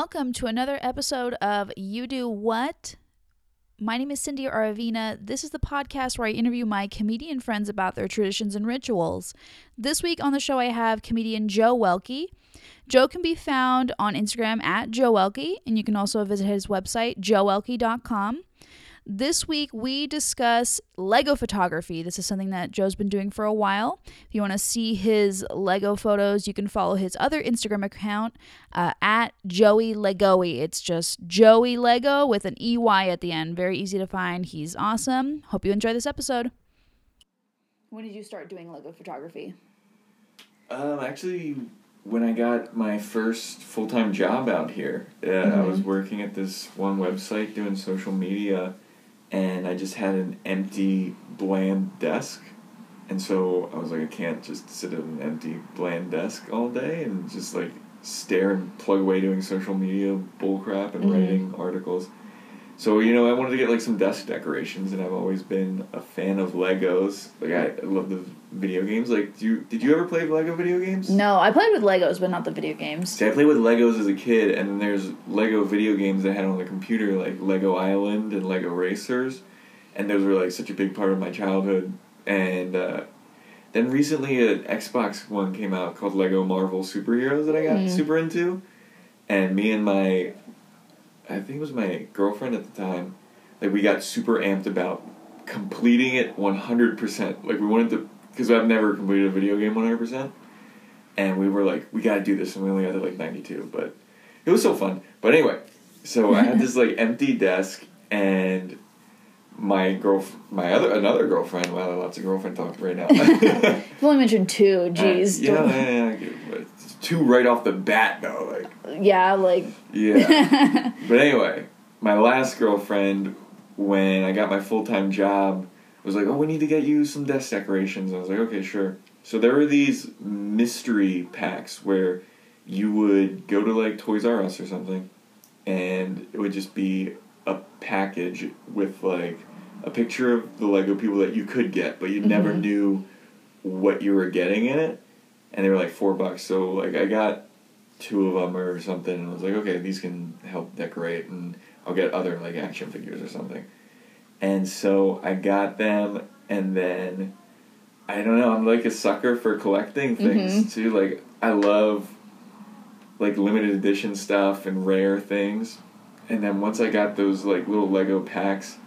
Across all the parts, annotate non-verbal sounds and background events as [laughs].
welcome to another episode of You Do What? My name is Cindy Aravina. This is the podcast where I interview my comedian friends about their traditions and rituals. This week on the show, I have comedian Joe Welke. Joe can be found on Instagram at Joe Welke, and you can also visit his website, joewelke.com. This week, we discuss Lego photography. This is something that Joe's been doing for a while. If you want to see his Lego photos, you can follow his other Instagram account uh, at Joey Legoey. It's just Joey Lego with an EY at the end. Very easy to find. He's awesome. Hope you enjoy this episode. When did you start doing Lego photography? Um, actually, when I got my first full time job out here, uh, I Mhm. was working at this one website doing social media, and I just had an empty, bland desk. And so I was like, I can't just sit at an empty, bland desk all day and just like stare and plug away doing social media bullcrap and Mhm. writing articles. So you know, I wanted to get like some desk decorations, and I've always been a fan of Legos. Like I love the video games. Like, do you did you ever play Lego video games? No, I played with Legos, but not the video games. See, I played with Legos as a kid, and then there's Lego video games I had on the computer, like Lego Island and Lego Racers, and those were like such a big part of my childhood. And uh, then recently, an Xbox one came out called Lego Marvel Superheroes that I got Mm. super into, and me and my, I think it was my girlfriend at the time, like we got super amped about completing it one hundred percent. Like we wanted to, because I've never completed a video game one hundred percent and we were like, we gotta do this, and we only got to like ninety two, but it was so fun. But anyway, so I had this like empty desk, and my girl, my other another girlfriend. Wow, lots of girlfriend talk right now. [laughs] You've only mentioned two. [laughs] Jeez. Uh, yeah, yeah, yeah, two right off the bat though, like yeah, like. yeah. [laughs] but anyway, my last girlfriend, when I got my full time job, was like, "Oh, we need to get you some desk decorations." And I was like, "Okay, sure." So there were these mystery packs where you would go to like Toys R Us or something, and it would just be a package with like a picture of the Lego people that you could get, but you never Mhm. knew what you were getting in it, and they were like four bucks. So like I got two of them or something, and I was like, okay, these can help decorate, and I'll get other like action figures or something. And so I got them, and then I don't know. I'm like a sucker for collecting mm-hmm. things too. Like I love like limited edition stuff and rare things. And then once I got those like little Lego packs,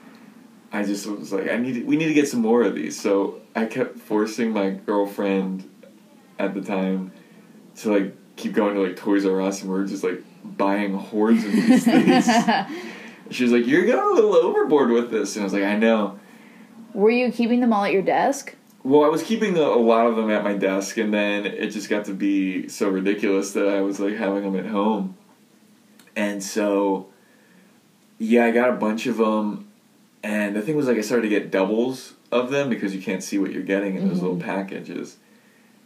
I just was like, I need we need to get some more of these. So I kept forcing my girlfriend at the time to like keep going to like Toys R Us, and we are just like buying hordes of these [laughs] things. [laughs] She was like, "You're going a little overboard with this," and I was like, "I know." Were you keeping them all at your desk? Well, I was keeping a, a lot of them at my desk, and then it just got to be so ridiculous that I was like having them at home. And so, yeah, I got a bunch of them, and the thing was like I started to get doubles of them because you can't see what you're getting in those Mhm. little packages.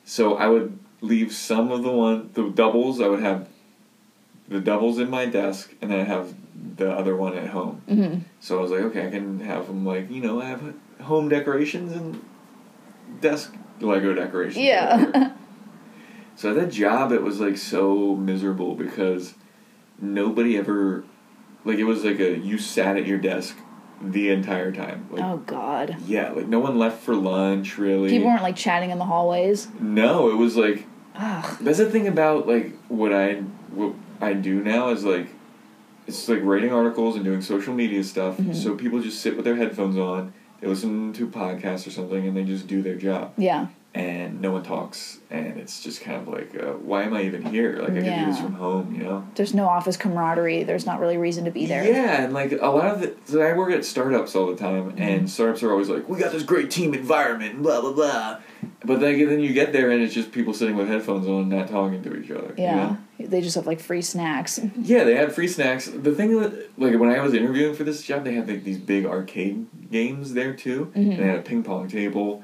So I would leave some of the one the doubles. I would have the doubles in my desk, and then I have the other one at home. Mm-hmm. So I was like, okay, I can have them like you know I have home decorations and desk Lego decorations. Yeah. [laughs] So at that job, it was like so miserable because nobody ever, like it was like a you sat at your desk the entire time. Like oh God. yeah, like no one left for lunch really. People weren't like chatting in the hallways. no, it was like Ugh. that's the thing about like what I what I do now is like it's like writing articles and doing social media stuff. Mhm. So people just sit with their headphones on, they listen to podcasts or something, and they just do their job. Yeah. And no one talks, and it's just kind of like, uh, why am I even here? Like I could do this from home, you know? There's no office camaraderie. There's not really reason to be there. Yeah, and like a lot of the, so I work at startups all the time, Mm-hmm. and startups are always like, we got this great team environment, blah blah blah. But then, then you get there, and it's just people sitting with headphones on, not talking to each other. you Yeah. know? They just have like free snacks. Yeah, they had free snacks. The thing that, like, when I was interviewing for this job, they had like these big arcade games there too, Mhm. and they had a ping pong table,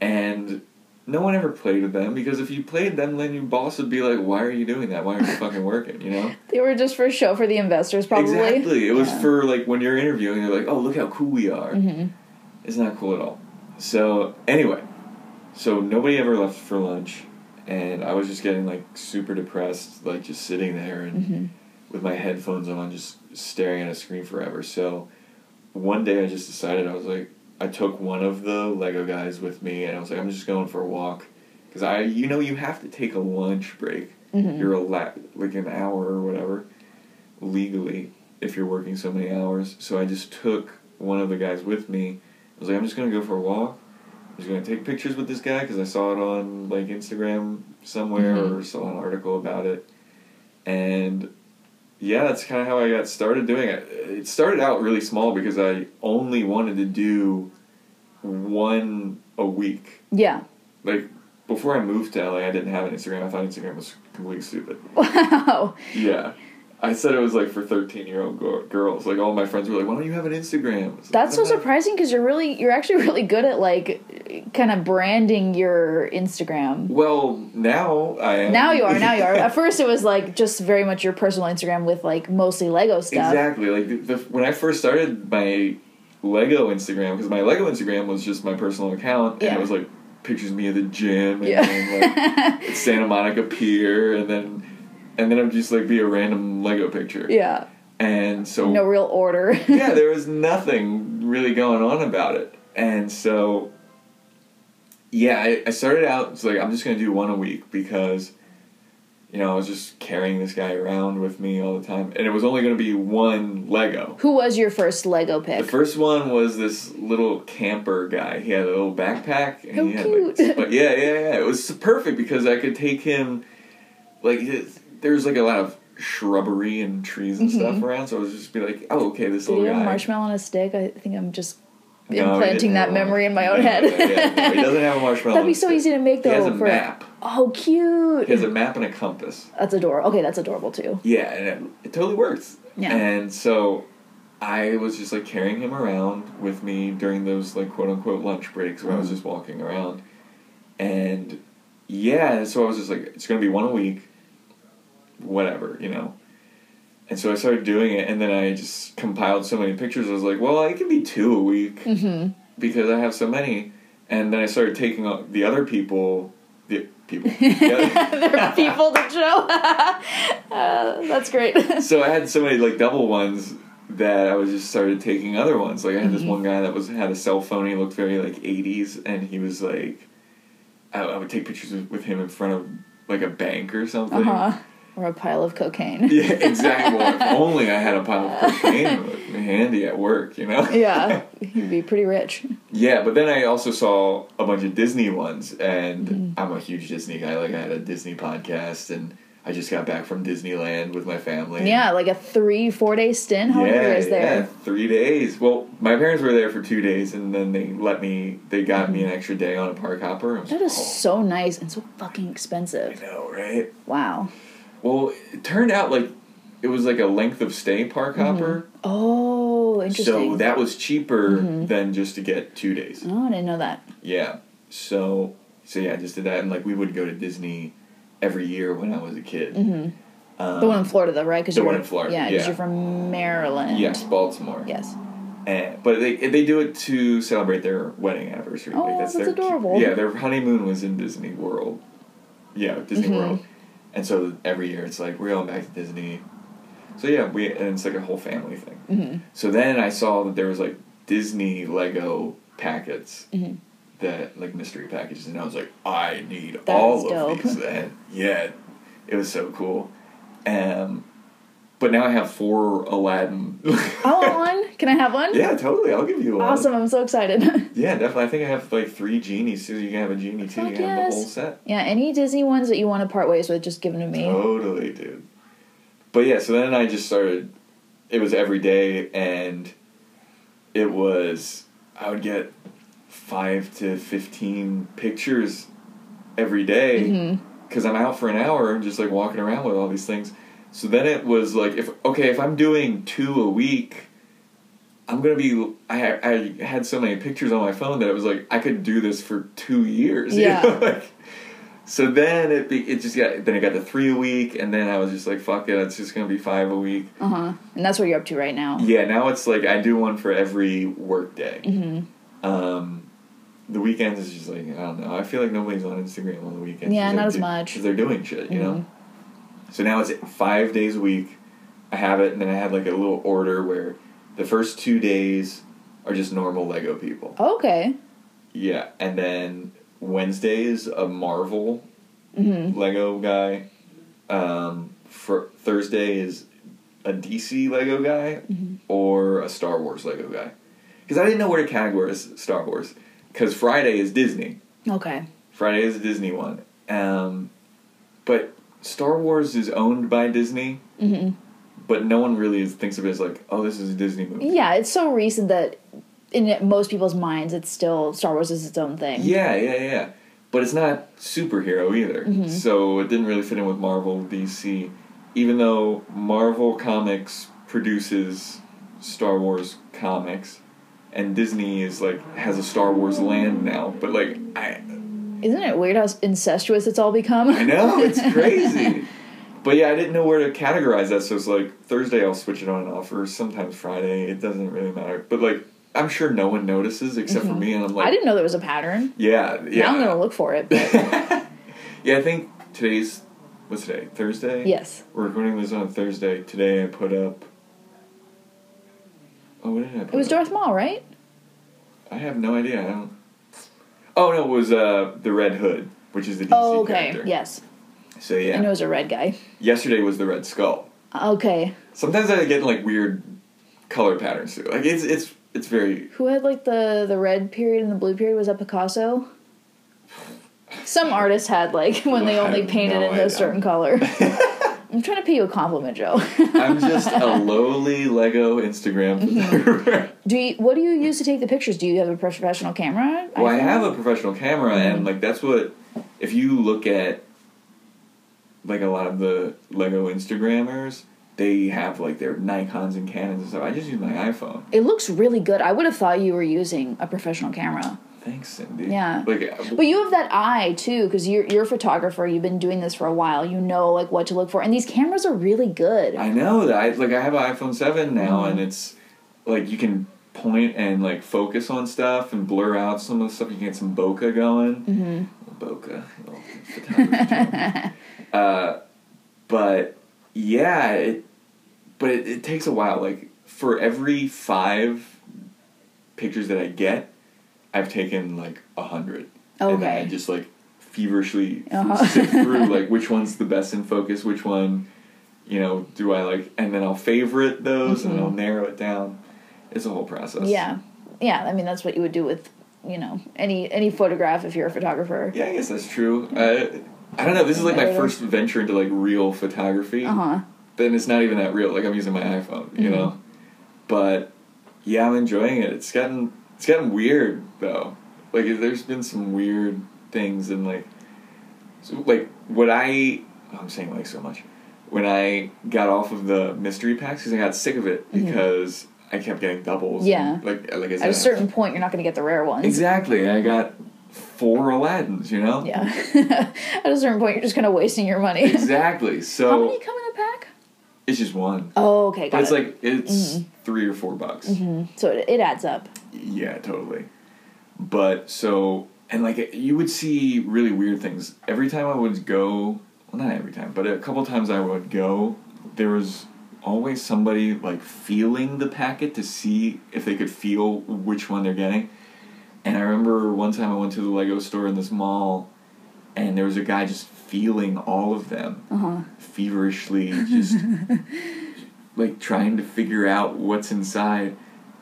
and no one ever played with them because if you played them, then your boss would be like, "Why are you doing that? Why aren't you [laughs] fucking working?" You know. They were just for show for the investors, probably. Exactly. It was Yeah. for like when you're interviewing, they're like, "Oh, look how cool we are." hmm It's not cool at all. So anyway, so nobody ever left for lunch, and I was just getting like super depressed, like just sitting there and hmm with my headphones on, just staring at a screen forever. So one day I just decided I was like, I took one of the Lego guys with me, and I was like, I'm just going for a walk, because I, you know, you have to take a lunch break. Mhm. You're a la- like an hour or whatever, legally, if you're working so many hours. So I just took one of the guys with me. I was like, I'm just gonna go for a walk. I'm just gonna take pictures with this guy because I saw it on like Instagram somewhere Mhm. or saw an article about it, and yeah, that's kind of how I got started doing it. It started out really small because I only wanted to do one a week. Yeah. Like before I moved to LA, I didn't have an Instagram. I thought Instagram was completely stupid. [laughs] Wow. Yeah. I said it was like for 13 year old go- girls. Like all my friends were like, why don't you have an Instagram? Like, That's so "I don't have-" surprising because you're really, you're actually really good at like kind of branding your Instagram. Well, now I am. Now you are, now you are. [laughs] At first, it was like just very much your personal Instagram with like mostly Lego stuff. Exactly. Like the, the, when I first started my Lego Instagram, because my Lego Instagram was just my personal account, and Yeah. it was like pictures of me at the gym and Yeah. then, like [laughs] Santa Monica Pier, and then and then it would just like be a random Lego picture. Yeah. And so No real order. [laughs] yeah, there was [laughs] nothing really going on about it. And so, yeah, I, I started out, it's like, I'm just going to do one a week because, you know, I was just carrying this guy around with me all the time. And it was only going to be one Lego. Who was your first Lego pick? The first one was this little camper guy. He had a little backpack. And How he had cute. Like, but yeah, yeah, yeah. It was perfect because I could take him, like, it- there's like a lot of shrubbery and trees and stuff around. So I was just be like, oh, okay, this Mm-hmm. Did little have guy. a marshmallow on a stick? I think I'm just No, implanting that memory in my own head. yeah, he doesn't have a [laughs] marshmallow. That'd be so easy to make He has though. a for map. oh, cute. He has a map and a compass. That's adorable. Okay, that's adorable too. Yeah, and it, it totally works. Yeah. And so I was just like carrying him around with me during those like quote unquote lunch breaks where I was Mhm. just walking around. And yeah, so I was just like, it's gonna be one a week, whatever, you know. And so I started doing it, and then I just compiled so many pictures. I was like, well, it can be two a week Mm-hmm. because I have so many. And then I started taking on the other people, the people. [laughs] the other- [laughs] people to show. [laughs] uh, that's great. so I had so many like double ones that I was just started taking other ones. Like I had this Mhm. one guy that was had a cell phone. He looked very like '80s, and he was like, I, I would take pictures with, with him in front of like a bank or something. Uh huh. Or a pile of cocaine. [laughs] Yeah, exactly. Well, if [laughs] only I had a pile of cocaine handy at work, you know. yeah, [laughs] you'd be pretty rich. Yeah, but then I also saw a bunch of Disney ones, and Mhm. I'm a huge Disney guy. Like I had a Disney podcast, and I just got back from Disneyland with my family. Yeah, like a three, four day stint. How long were you guys Yeah, there? three days. Well, my parents were there for two days, and then they let me. They got me an extra day on a park hopper. Was That is oh, so nice and so fucking expensive. I know, right? Wow. Well, it turned out like it was like a length of stay park hopper, Oh, Mm-hmm. interesting. so that was cheaper Mhm. than just to get two days. oh, I didn't know that. Yeah. So so yeah, I just did that, and like we would go to Disney every year when I was a kid. hmm Um, The one in Florida, though, right? Cause the you're, one in Florida, Yeah, because yeah. you're from Maryland. Yes, Baltimore. Yes. And, but they they do it to celebrate their wedding anniversary. Oh, that's their, adorable. Yeah, their honeymoon was in Disney World. Yeah, Disney Mhm. World. And so every year it's like we're going back to Disney. So yeah, we and it's like a whole family thing. hmm So then I saw that there was like Disney Lego packets hmm that like mystery packages, and I was like, I need That all of dope. these. And yeah, it was so cool. Um, but now I have four Aladdin. I [laughs] want one. Can I have one? Yeah, totally. I'll give you one. Awesome. I'm so excited. [laughs] Yeah, definitely. I think I have like three genies too. You can have a genie too. Fuck you can have the whole set. yeah, any Disney ones that you want to part ways with, just give them to me. Totally, dude. But yeah, so then I just started. It was every day, and it was I would get five to fifteen pictures every day hmm because I'm out for an hour, and just like walking around with all these things. So then it was like, if okay, if I'm doing two a week, I'm gonna be. I I had so many pictures on my phone that it was like I could do this for two years. you Yeah. know, [laughs] like, so then it be, it just got then it got to three a week, and then I was just like, fuck it, it's just gonna be five a week. Uh huh. And that's what you're up to right now. Yeah, now it's like I do one for every work day. hmm Um, the weekends is just like I don't know. I feel like nobody's on Instagram on the weekends. Yeah, not they're as do- much. they're doing shit, you Mhm. know. So now it's five days a week. I have it, and then I had like a little order where the first two days are just normal Lego people. Okay. Yeah, and then Wednesdays a Marvel Mm-hmm. Lego guy. Um, for Thursday is a DC Lego guy Mm-hmm. or a Star Wars Lego guy. Because I didn't know where to categorize Star Wars. Because Friday is Disney. Okay. Friday is a Disney one. Um, but Star Wars is owned by Disney, hmm but no one really is, thinks of it as like, oh, this is a Disney movie. Yeah, it's so recent that in most people's minds, it's still Star Wars is its own thing. Yeah, yeah, yeah. But it's not superhero either. Mm-hmm. So it didn't really fit in with Marvel, DC. Even though Marvel Comics produces Star Wars comics, and Disney is like has a Star Wars land now. But like I Isn't it weird how incestuous it's all become? I know, it's [laughs] crazy. But yeah, I didn't know where to categorize that, so it's like Thursday I'll switch it on and off, or sometimes Friday. It doesn't really matter. But like, I'm sure no one notices except for me, and I'm like, Mm-hmm. I didn't know there was a pattern. yeah, yeah. Now I'm gonna look for it. But [laughs] yeah, I think today's what's today? Thursday. yes. We're recording this on Thursday. Today I put up. Oh, what did I put It was up? Darth Maul, right? I have no idea. I don't. Oh no, it was uh the Red Hood, which is the DC Oh, okay. character. Yes. So yeah, I know it was a red guy. yesterday was the Red Skull. Okay. Sometimes I get like weird color patterns too. Like it's it's it's very Who had like the the red period and the blue period? Was that Picasso? Some artists had like [laughs] when they I only painted in a certain color. [laughs] I'm trying to pay you a compliment, Joe. I'm just a [laughs] lowly Lego Instagram Mm-hmm. photographer. [laughs] do you, what do you use to take the pictures? Do you have a professional camera? Well, I iPhone? have a professional camera, and like that's what. If you look at like a lot of the Lego Instagrammers, they have like their Nikon's and Canons and stuff. I just use my iPhone. It looks really good. I would have thought you were using a professional camera. Thanks, Cindy. Yeah. Like, uh, But you have that eye too, because you're you're a photographer. You've been doing this for a while. You know like what to look for, and these cameras are really good. I know that I like I have an iPhone seven now, Mm-hmm. and it's like you can point and like focus on stuff and blur out some of the stuff. You can get some bokeh going. Mm-hmm. Bokeh. little photography joke. [laughs] uh, but yeah, it. But it, it takes a while. Like for every five pictures that I get, I've taken like a hundred. And then I just like feverishly Uh-huh. [laughs] sift through like which one's the best in focus, which one, you know, do I like, and then I'll favorite those and I'll narrow it down. It's a whole process. Mm-hmm. Yeah, yeah. I mean, that's what you would do with you know any any photograph if you're a photographer. Yeah, I guess that's true. I, I don't know. This is like my first venture into like real photography. Uh huh. Then it's not even that real. Like I'm using my iPhone, you Mm-hmm. know. But yeah, I'm enjoying it. It's gotten it's gotten weird though. Like there's been some weird things and like, so, like what I I'm saying like so much. When I got off of the mystery packs because I got sick of it because I kept getting doubles. Mm-hmm. Yeah. and, like like I said. At a certain point, you're not going to get the rare ones. Exactly. I got four Aladdins. You know. Yeah. [laughs] At a certain point, you're just kind of wasting your money. Exactly. [laughs] So How many come in a pack? It's just one. Oh, okay, got But it's it. like it's Mm-hmm. three or four bucks. so it, it adds up. Yeah, totally. But so and like you would see really weird things every time I would go. Well, not every time, but a couple times I would go. There was always somebody like feeling the packet to see if they could feel which one they're getting. And I remember one time I went to the Lego store in this mall, and there was a guy just feeling all of them Uh huh. feverishly, [laughs] just like trying to figure out what's inside.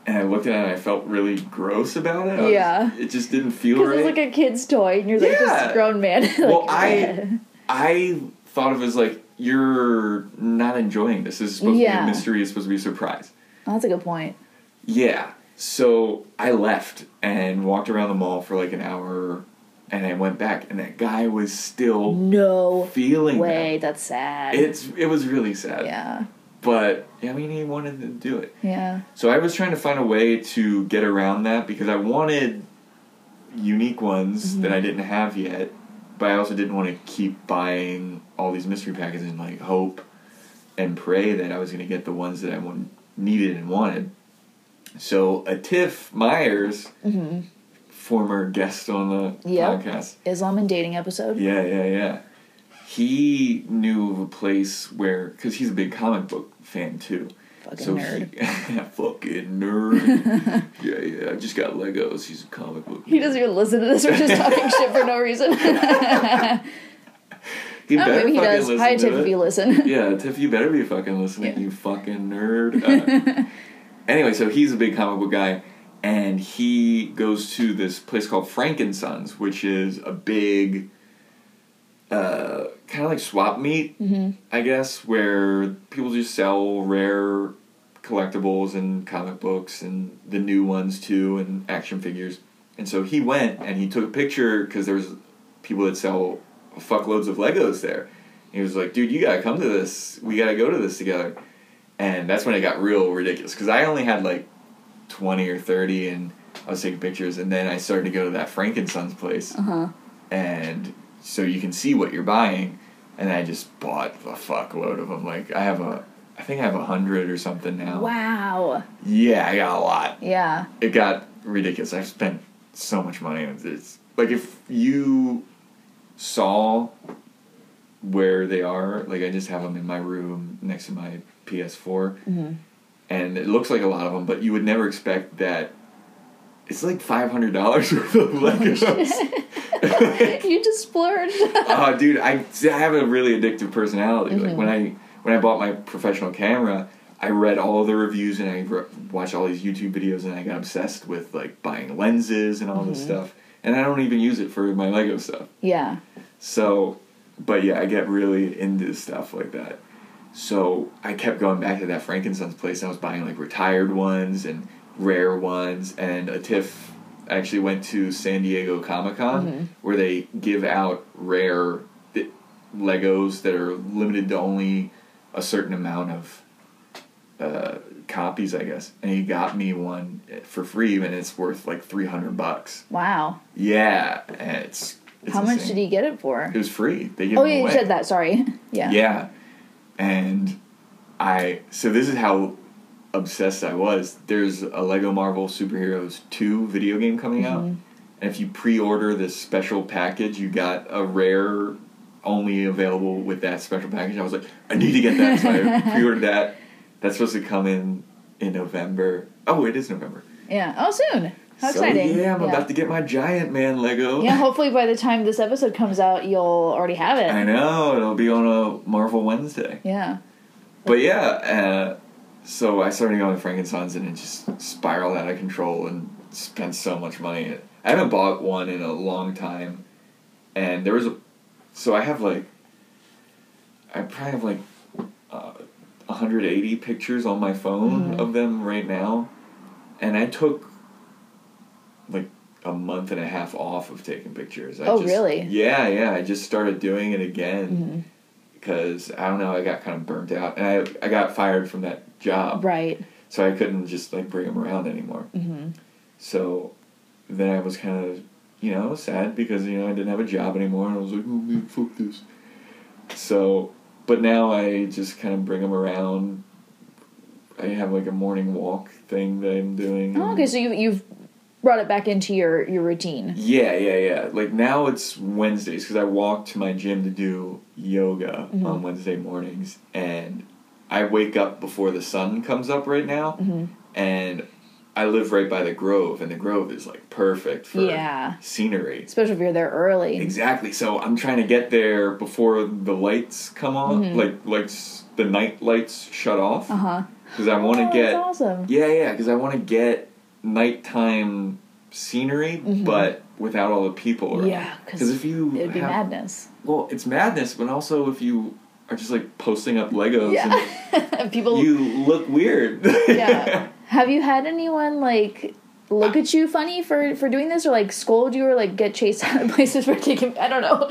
And I looked at it and I felt really gross about it. I was- Yeah. it just didn't feel right. it's like a kid's toy, and you're like Yeah. this grown man. [laughs] like, well, I [laughs] I thought of it as like you're not enjoying this. This is supposed to be a mystery. It's supposed to be a surprise. Oh, that's a good point. Yeah. So I left and walked around the mall for like an hour, and I went back, and that guy was still No feeling way. them. That's sad. It's it was really sad. yeah. But I mean, he wanted to do it. Yeah. So I was trying to find a way to get around that because I wanted unique ones Mm-hmm. that I didn't have yet, but I also didn't want to keep buying all these mystery packages and like hope and pray that I was going to get the ones that I want, needed and wanted. So a Tiff Myers, hmm former guest on the Yep. podcast, Islam and dating episode. yeah, yeah, yeah. he knew of a place where because he's a big comic book fan too. Fucking so nerd. He, [laughs] fucking nerd. [laughs] yeah, yeah. I just got Legos. He's a comic book. He doesn't even listen to this. We're just talking shit for no reason. [laughs] He oh, maybe he does. Hi, Tiff, if you listen. Yeah, Tiff, you better be fucking listening, Yeah. you fucking nerd. Uh, anyway, so he's a big comic book guy, and he goes to this place called Frankensons, which is a big, uh, kind of like swap meet, I guess, where people just sell rare collectibles and comic books and the new ones too, and action figures. And so he went and he took a picture because there was people that sell fuckloads of Legos there. He was like, "Dude, you gotta come to this. We gotta go to this together." And that's when it got real ridiculous because I only had like twenty or thirty, and I was taking pictures. And then I started to go to that Frankensons place, Uh huh. and so you can see what you're buying. And I just bought a fuckload of them. Like I have a, I think I have a hundred or something now. Wow. Yeah, I got a lot Yeah. it got ridiculous. I've spent so much money on this. Like if you saw where they are, like I just have them in my room next to my PS4, Mhm. And it looks like a lot of them, but you would never expect that. It's like five hundred dollars [laughs] worth of Legos. [laughs] you just splurged. oh, [laughs] dude, I, I have a really addictive personality. Like when mm-hmm. I when I bought my professional camera, I read all the reviews and I re- watched all these YouTube videos, and I got obsessed with like buying lenses and all this mm-hmm. stuff. And I don't even use it for my Lego stuff. yeah. So, but yeah, I get really into stuff like that. So I kept going back to that Frankensons place. And I was buying like retired ones and rare ones. And a Tiff actually went to San Diego Comic Con Mhm. where they give out rare Legos that are limited to only a certain amount of uh, copies, I guess. And he got me one for free, and it's worth like three hundred bucks. Wow. Yeah, and it's. it's How much did he get it for? It was free. They gave Oh yeah, you said that. Sorry. [laughs] Yeah. Yeah. And I so this is how obsessed I was. There's a Lego Marvel Superheroes 2 video game coming out. Mhm. And if you pre-order this special package, you got a rare only available with that special package. I was like, I need to get that. So I [laughs] pre-ordered that. That's supposed to come in in November. Oh, it is November. Yeah. Oh, soon. How so, exciting. Yeah, I'm about to get my giant man Lego. Yeah. Hopefully, by the time this episode comes out, you'll already have it. I know, it'll be on a Marvel Wednesday. Yeah. But yeah, uh, so I started going to Frankensons and it just spiraled out of control and spent so much money. I haven't bought one in a long time, and there was a, so I have like, I probably have like, uh, 180 pictures on my phone Mhm. of them right now, and I took, like a month and a half off of taking pictures. I Oh, just- really? Yeah, yeah. I just started doing it again hmm because I don't know, I got kind of burnt out, and I I got fired from that job, Right. so I couldn't just like bring them around anymore. hmm So then I was kind of you know sad because you know I didn't have a job anymore, and I was like, oh man, fuck this. So, but now I just kind of bring them around. I have like a morning walk thing that I'm doing. Oh, okay. So you you've brought it back into your your routine. Yeah, yeah, yeah. Like now it's Wednesdays because I walk to my gym to do yoga Mhm. on Wednesday mornings, and I wake up before the sun comes up right now, hmm and I live right by the Grove, and the Grove is like perfect for Yeah. scenery. Especially if you're there early. Exactly. So I'm trying to get there before the lights come on, Mhm. like like the night lights shut off, Uh huh. because I want to oh, get That's awesome. yeah, yeah, because I want to get nighttime scenery, Mhm. but without all the people around. Yeah, because if you it'd be have, madness. well, it's madness, but also if you are just like posting up Legos, Yeah. [laughs] People. you look weird. yeah. [laughs] Have you had anyone like look at you funny for for doing this, or like scold you, or like get chased [laughs] out of places for taking? I don't know.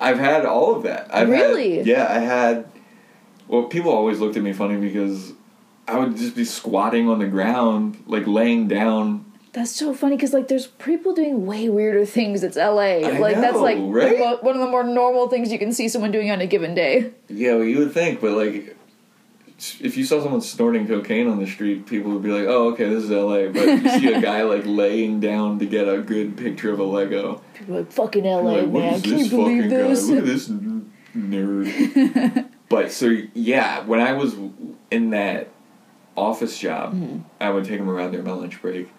I've had all of that. I've had- Really? yeah, I had. Well, people always looked at me funny because I would just be squatting on the ground, like laying down. That's so funny because like there's people doing way weirder things. It's L.A. I like that's like right? mo- one of the more normal things you can see someone doing on a given day. Yeah, well, you would think, but like, if you saw someone snorting cocaine on the street, people would be like, "Oh, okay, this is L.A." But you see a [laughs] guy like laying down to get a good picture of a Lego. People are like fucking L.A. like, what man, is can this you believe fucking this? guy? Look at this nerd. [laughs] but so yeah, when I was in that office job, Mm-hmm. I would take them around during my lunch break.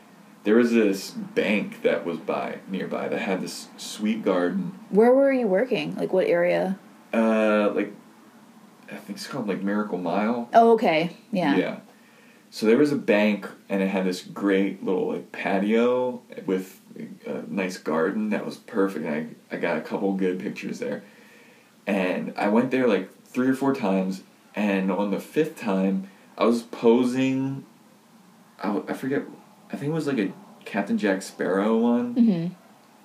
There was this bank that was by nearby that had this sweet garden. Where were you working? Like what area? Uh, like I think it's called like Miracle Mile. Oh, okay. Yeah. Yeah. So there was a bank, and it had this great little like patio with a nice garden that was perfect. And I I got a couple good pictures there, and I went there like three or four times, and on the fifth time, I was posing. I forget. I think it was like a Captain Jack Sparrow one, Mm-hmm.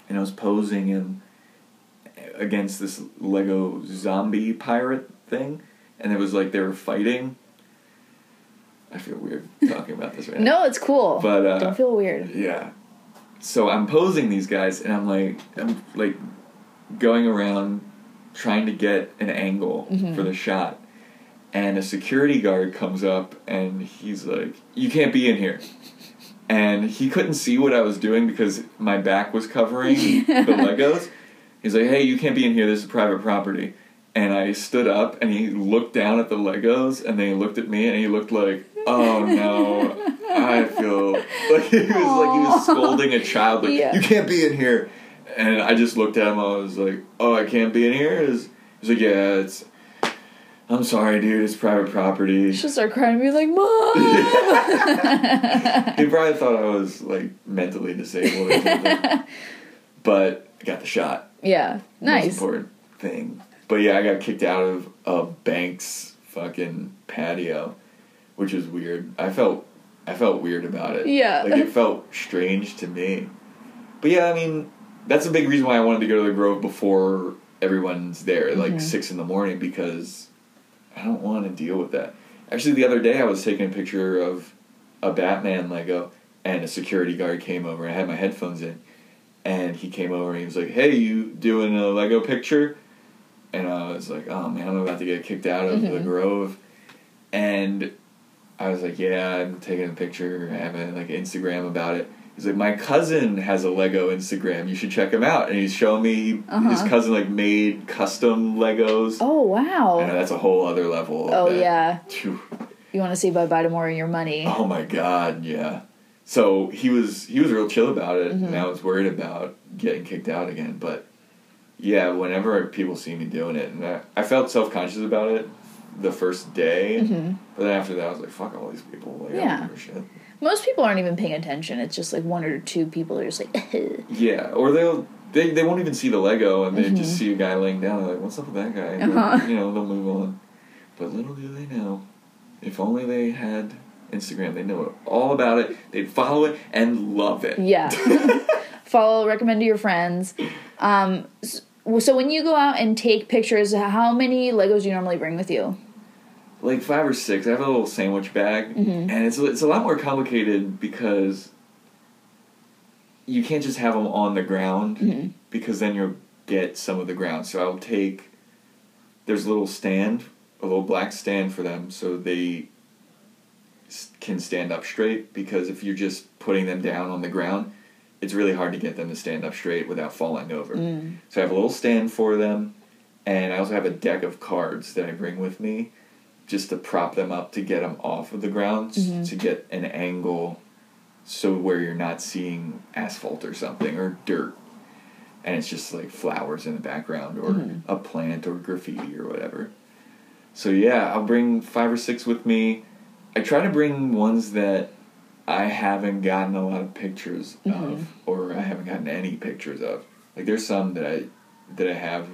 and I was posing him against this Lego zombie pirate thing, and it was like they were fighting. I feel weird [laughs] talking about this right now. No, it's cool. But, uh, don't feel weird. Yeah. So I'm posing these guys, and I'm like, I'm like going around trying to get an angle Mhm. for the shot, and a security guard comes up, and he's like, "You can't be in here." And he couldn't see what I was doing because my back was covering the [laughs] Legos. He's like, "Hey, you can't be in here. This is private property." And I stood up, and he looked down at the Legos, and then he looked at me, and he looked like, "Oh no, I feel [laughs] like he was like he was scolding a child, like Yeah. you can't be in here." And I just looked at him. I was like, "Oh, I can't be in here." He's he's like, "Yeah, it's." I'm sorry, dude. It's private property. She'll start crying and be like, Mom! [laughs] he probably thought I was like mentally disabled or something. [laughs] but I got the shot. yeah. Most Nice. important thing. But yeah, I got kicked out of a bank's fucking patio, which is weird. I felt I felt weird about it. Yeah. Like it felt strange to me. But yeah, I mean, that's a big reason why I wanted to go to the Grove before everyone's there, like Mhm. six in the morning, because I don't want to deal with that. Actually, the other day I was taking a picture of a Batman Lego, and a security guard came over. I had my headphones in, and he came over and he was like, "Hey, you doing a Lego picture?" And I was like, "Oh man, I'm about to get kicked out of the Mhm. Grove," and I was like, "Yeah, I'm taking a picture. I have a, like Instagram about it." He's like, "My cousin has a Lego Instagram. You should check him out." And he's showing me his Uh-huh. cousin like made custom Legos. Oh, wow. And that's a whole other level. Oh, that. yeah. Phew. You want to say bye bye of your money. Oh my god, yeah. So he was he was real chill about it, Mhm. and I was worried about getting kicked out again. But yeah, whenever people see me doing it, and I, I felt self conscious about it the first day, Mhm. but then after that, I was like, "Fuck all these people!" Like, I Yeah. don't give a shit. Most people aren't even paying attention. It's just like one or two people are just like, [laughs] Yeah, or they'll they, they won't even see the Lego, and they Mhm. just see a guy laying down. They're like, "What's up with that guy?" Uh-huh. You know, they'll move on. But little do they know, if only they had Instagram, they'd know all about it. They'd follow it and love it. yeah. [laughs] [laughs] Follow, recommend to your friends. Um, s- so when you go out and take pictures, how many Legos do you normally bring with you? Like five or six. I have a little sandwich bag, Mhm. and it's it's a lot more complicated because you can't just have them on the ground Mhm. because then you'll get some of the ground. So I'll take there's a little stand, a little black stand for them, so they can stand up straight. Because if you're just putting them down on the ground, it's really hard to get them to stand up straight without falling over. Mm. So I have a little stand for them, and I also have a deck of cards that I bring with me just to prop them up to get them off of the ground, Mhm. to get an angle so where you're not seeing asphalt or something or dirt. And it's just like flowers in the background or Mhm. a plant or graffiti or whatever. So yeah, I'll bring five or six with me. I try to bring ones that I haven't gotten a lot of pictures Mhm. of, or I haven't gotten any pictures of. Like there's some that I that I have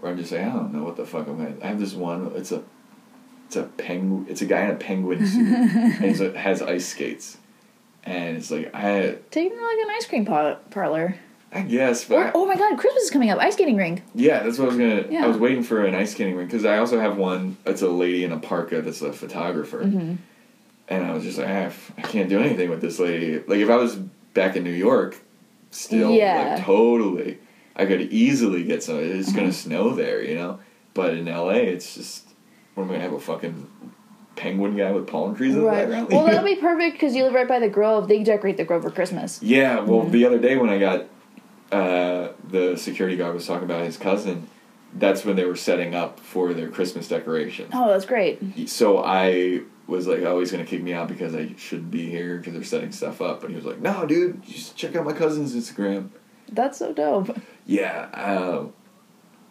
where I'm just like I don't know what the fuck I'm gonna. I have this one. It's a it's a penguin. It's a guy in a penguin suit [laughs] and he's a, has ice skates, and it's like I to like an ice cream par- parlor. I guess, but Or, I- oh my god, Christmas is coming up. Ice skating rink. yeah, that's what I was gonna. Yeah. I was waiting for an ice skating rink because I also have one. It's a lady in a parka that's a photographer. hmm And I was just like, ah, I can't do anything with this lady. Like, if I was back in New York, still, Yeah. like, totally, I could easily get some. It's Uh-huh. gonna snow there, you know? But in LA, it's just, what am I gonna have a fucking penguin guy with palm trees in the Right. background? Well, that'll [laughs] be perfect because you live right by the Grove. They decorate the Grove for Christmas. Yeah, well, Mhm. the other day when I got uh, the security guard was talking about his cousin, that's when they were setting up for their Christmas decorations. Oh, that's great. So I was like, oh, he's gonna kick me out because I shouldn't be here because they're setting stuff up. And he was like, no, dude, just check out my cousin's Instagram. That's so dope. Yeah, uh,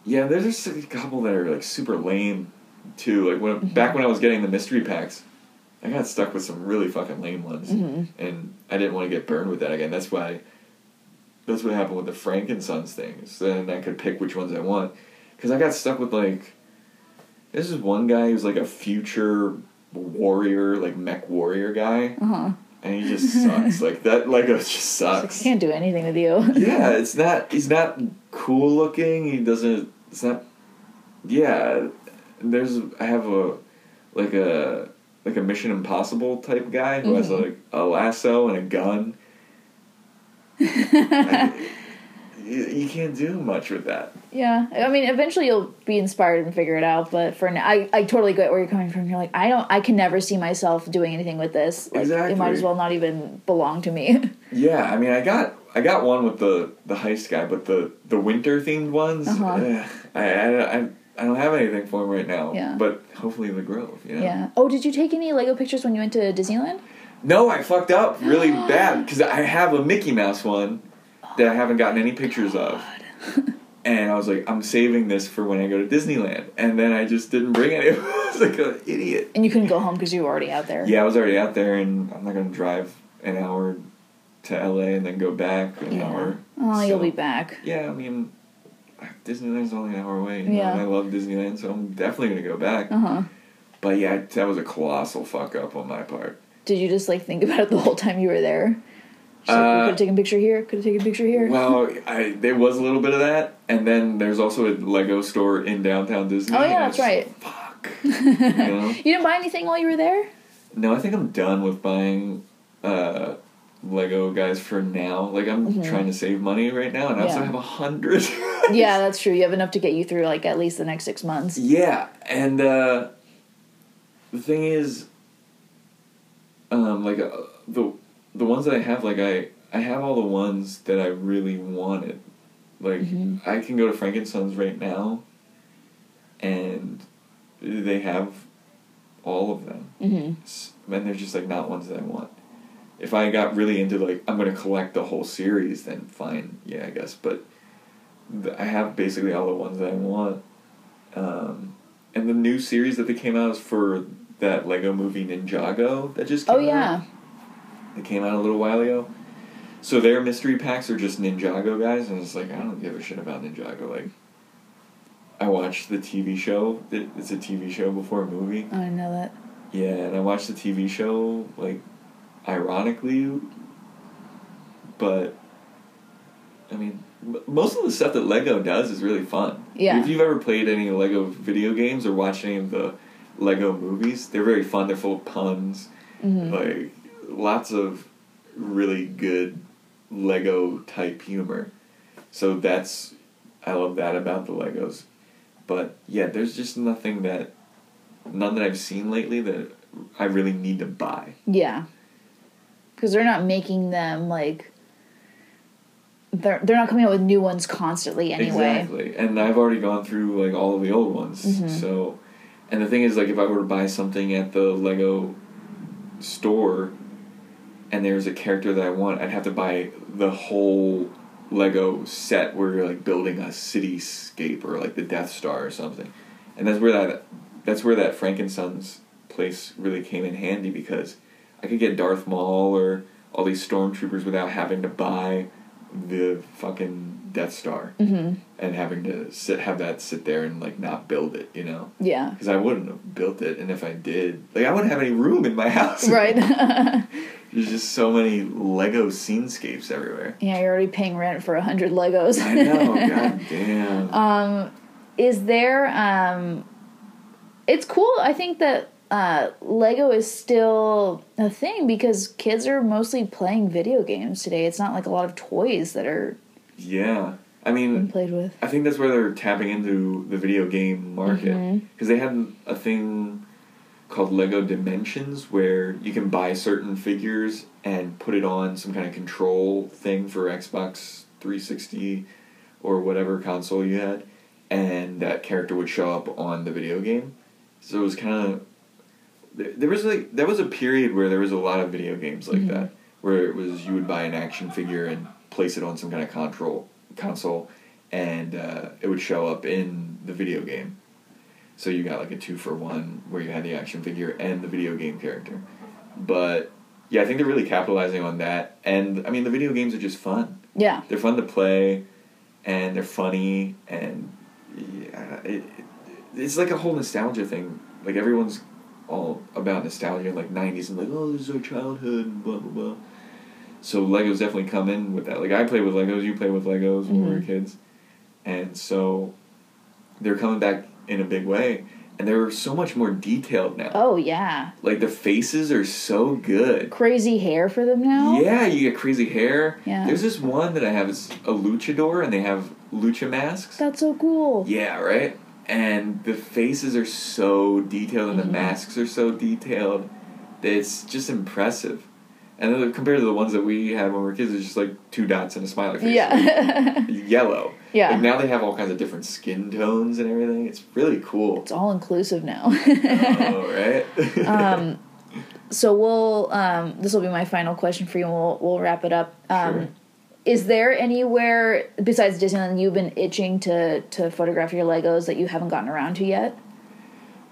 yeah. There's just a couple that are like super lame, too. Like when back when I was getting the mystery packs, I got stuck with some really fucking lame ones, Mhm. and I didn't want to get burned with that again. That's why. That's what happened with the Frankensons things. Then I could pick which ones I want, because I got stuck with like. This is one guy who's like a future warrior, like mech warrior guy, Uh huh. and he just sucks. [laughs] like that Lego just I sucks can't do anything with you. [laughs] yeah, it's not. He's not cool looking. He doesn't. It's not. Yeah, there's. I have a, like a like a Mission Impossible type guy who has Mhm. like a lasso and a gun. I- [laughs] you, you can't do much with that. Yeah, I mean, eventually you'll be inspired and figure it out. But for now, I, I totally get where you're coming from. You're like, I don't, I can never see myself doing anything with this. Like, it might as well not even belong to me. [laughs] Yeah, I mean, I got I got one with the the heist guy, but the the winter themed ones, Uh-huh. eh, I, I I I don't have anything for him right now. Yeah. But hopefully the Grove, you know. yeah. Oh, did you take any Lego pictures when you went to Disneyland? No, I fucked up really [gasps] bad because I have a Mickey Mouse one that I haven't gotten any pictures of. [laughs] And I was like, I'm saving this for when I go to Disneyland. And then I just didn't bring any. [laughs] I was like an idiot. And you couldn't go home because you were already out there. Yeah, I was already out there, and I'm not going to drive an hour to LA and then go back an Yeah. hour. Oh, you'll be back. Yeah, I mean, Disneyland's only an hour away. You know, Yeah. and I love Disneyland, so I'm definitely going to go back. Uh huh. But yeah, that was a colossal fuck up on my part. Did you just like think about it the whole time you were there? Just like, Uh, could have taken a picture here. Could have taken a picture here. Well, [laughs] I there was a little bit of that, and then there's also a Lego store in downtown Disney. Oh, yeah, that's right. Fuck. [laughs] you know? you didn't buy anything while you were there. No, I think I'm done with buying uh, Lego guys for now. Like I'm Mhm. trying to save money right now, and I also have a hundred. [laughs] yeah, that's true. You have enough to get you through like at least the next six months. Yeah, and uh, the thing is, um, like uh, the the ones that I have, like I I have all the ones that I really wanted. Like Mhm. I can go to Frankensons right now, and they have all of them, Mm-hmm. And they're just like not ones that I want. If I got really into like I'm gonna collect the whole series, then fine, yeah, I guess. But I have basically all the ones that I want. Um, and the new series that they came out is for that Lego movie Ninjago that just came out. Oh out. yeah. It came out a little while ago. So their mystery packs are just Ninjago guys, and it's like I don't give a shit about Ninjago. Like, I watched the TV show. It's a TV show before a movie. I know that. Yeah, and I watched the TV show like, ironically, but I mean, most of the stuff that Lego does is really fun. Yeah. If you've ever played any Lego video games or watched any of the Lego movies, they're very fun. They're full of puns Mm-hmm. like lots of really good Lego type humor. So that's I love that about the Legos. But yeah, there's just nothing that none that I've seen lately that I really need to buy. Yeah. Because they're not making them like. They're they're not coming out with new ones constantly anyway. Exactly. And I've already gone through like all of the old ones. Mhm. So and the thing is like if I were to buy something at the Lego store and there's a character that I want, I'd have to buy the whole Lego set where you're like building a cityscape or like the Death Star or something. And that's where that that's where that Frankensons place really came in handy because I could get Darth Maul or all these stormtroopers without having to buy the fucking Death Star Mm-hmm. and having to sit have that sit there and like not build it, you know? Yeah. Because I wouldn't have built it, and if I did, like I wouldn't have any room in my [laughs] house. Right. [laughs] There's just so many Lego scenescapes everywhere. yeah, you're already paying rent for a hundred Legos. I know. [laughs] God damn. Um, is there um, it's cool. I think that uh, Lego is still a thing because kids are mostly playing video games today. It's not like a lot of toys that are yeah. I mean, played with. I think that's where they're tapping into the video game market because they had a thing called Lego Dimensions where you can buy certain figures and put it on some kind of control thing for Xbox 360 or whatever console you had and that character would show up on the video game. So it was kind of there, there was like that was a period where there was a lot of video games like Mhm. that where it was you would buy an action figure and place it on some kind of control console and uh, it would show up in the video game. So you got like a two for one where you had the action figure and the video game character. But yeah, I think they're really capitalizing on that. And I mean, the video games are just fun. Yeah. They're fun to play, and they're funny, and yeah, it, it's like a whole nostalgia thing. Like everyone's all about nostalgia, like '90s, and like, oh, this is our childhood, and blah blah blah. So Legos definitely come in with that. Like I played with Legos, you played with Legos when we were Mhm. kids, and so they're coming back in a big way, and they're so much more detailed now. Oh yeah. Like the faces are so good. Crazy hair for them now. Yeah, you get crazy hair. Yeah. There's this one that I have is a luchador, and they have lucha masks. That's so cool. Yeah, right. And the faces are so detailed, and the masks are so detailed. That it's just impressive. And then compared to the ones that we had when we were kids, it's just like two dots and a smiley face. Yeah. [laughs] Yellow. yeah. Like now they have all kinds of different skin tones and everything. It's really cool. it's all inclusive now. [laughs] oh, right. um, so we'll um, this will be my final question for you. and We'll we'll wrap it up. Um, Sure. Is there anywhere besides Disneyland you've been itching to to photograph your Legos that you haven't gotten around to yet?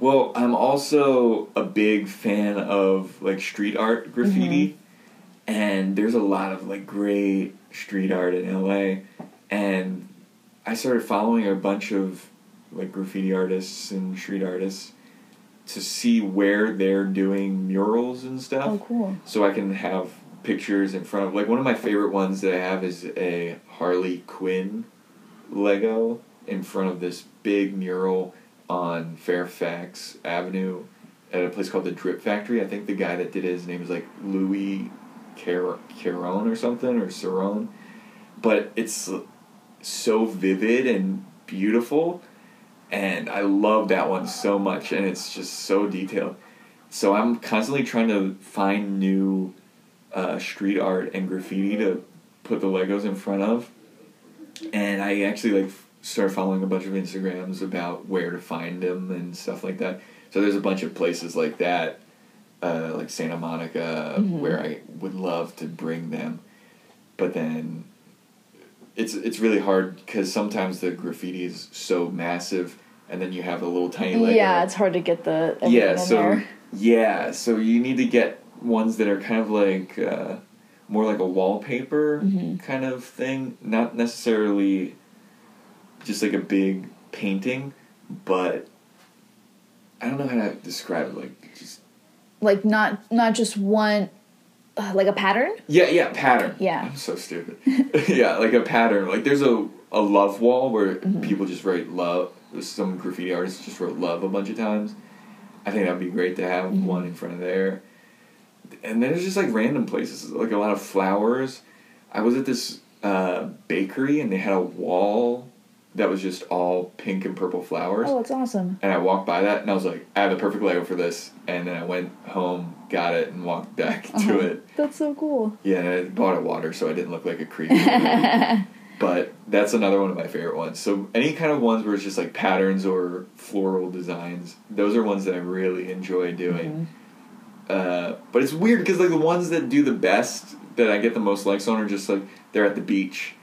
Well, I'm also a big fan of like street art graffiti, mm-hmm. and there's a lot of like great street art in LA, and I started following a bunch of like graffiti artists and street artists to see where they're doing murals and stuff Oh, cool. so I can have pictures in front of like one of my favorite ones that I have is a Harley Quinn Lego in front of this big mural on Fairfax Avenue at a place called the Drip Factory. I think the guy that did it, his name is like Louis Car- Caron or something or Cerrone. But it's so vivid and beautiful and I love that one so much and it's just so detailed. So I'm constantly trying to find new uh, street art and graffiti to put the Legos in front of, and I actually like started following a bunch of Instagrams about where to find them and stuff like that. So there's a bunch of places like that, uh, like Santa Monica, Mhm. where I would love to bring them, but then it's it's really hard because sometimes the graffiti is so massive, and then you have a little tiny Lego Yeah, it's hard to get the yeah in so there. yeah so you need to get ones that are kind of like uh, more like a wallpaper Mhm. kind of thing not necessarily just like a big painting but i don't know how to describe it like just Like not not just one, uh, like a pattern. yeah yeah pattern Yeah. i'm so stupid [laughs] yeah like a pattern like there's a a love wall where Mm-hmm. people just write love some graffiti artists just wrote love a bunch of times i think that'd be great to have Mm-hmm. one in front of there and then there's just like random places like a lot of flowers i was at this uh, bakery and they had a wall that was just all pink and purple flowers Oh, it's awesome. and I walked by that and I was like, I have the perfect Lego for this. And then I went home, got it, and walked back [laughs] to Uh-huh. it. That's so cool. Yeah, and I bought a water so I didn't look like a creep. [laughs] but that's another one of my favorite ones. So any kind of ones where it's just like patterns or floral designs, those are ones that I really enjoy doing. Uh, but it's weird because like the ones that do the best that I get the most likes on are just like they're at the beach,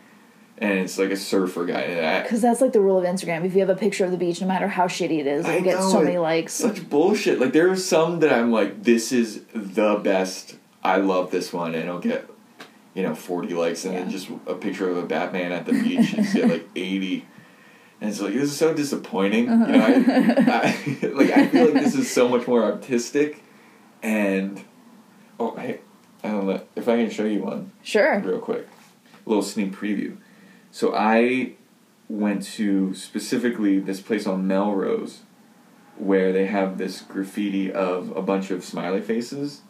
and it's like a surfer guy. Because that's like the rule of Instagram. If you have a picture of the beach, no matter how shitty it is, I it'll get so many likes. such bullshit. Like there are some that I'm like, this is the best. I love this one, and I'll get, you know, forty likes, and then just a picture of a Batman at the beach and get like [laughs] eighty. And it's like this is so disappointing. You know, I, I, [laughs] [laughs] like I feel like this is so much more artistic, and oh, hey, I don't know if I can show you one Sure. real quick. A little sneak preview. So I went to specifically this place on Melrose where they have this graffiti of a bunch of smiley faces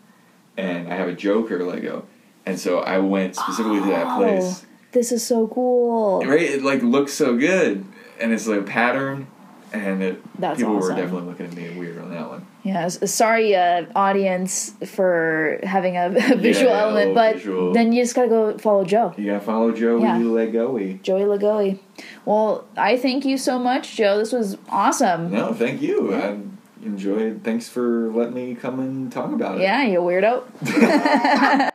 and I have a Joker Lego. And so I went specifically to that oh, place. Oh, This is so cool. Right? It like looks so good. And it's like a pattern and it That's people awesome. were definitely looking at me weird on that one. Yeah, sorry, uh, audience, for having a, [laughs] visual Yeah, element, but visual. then you just gotta go follow Joe. You gotta follow Joey Yeah. Legoe. Joey Lagoe. Well, I thank you so much, Joe. This was awesome. No, thank you. I enjoyed. Thanks for letting me come and talk about it. Yeah, you weirdo. [laughs] [laughs]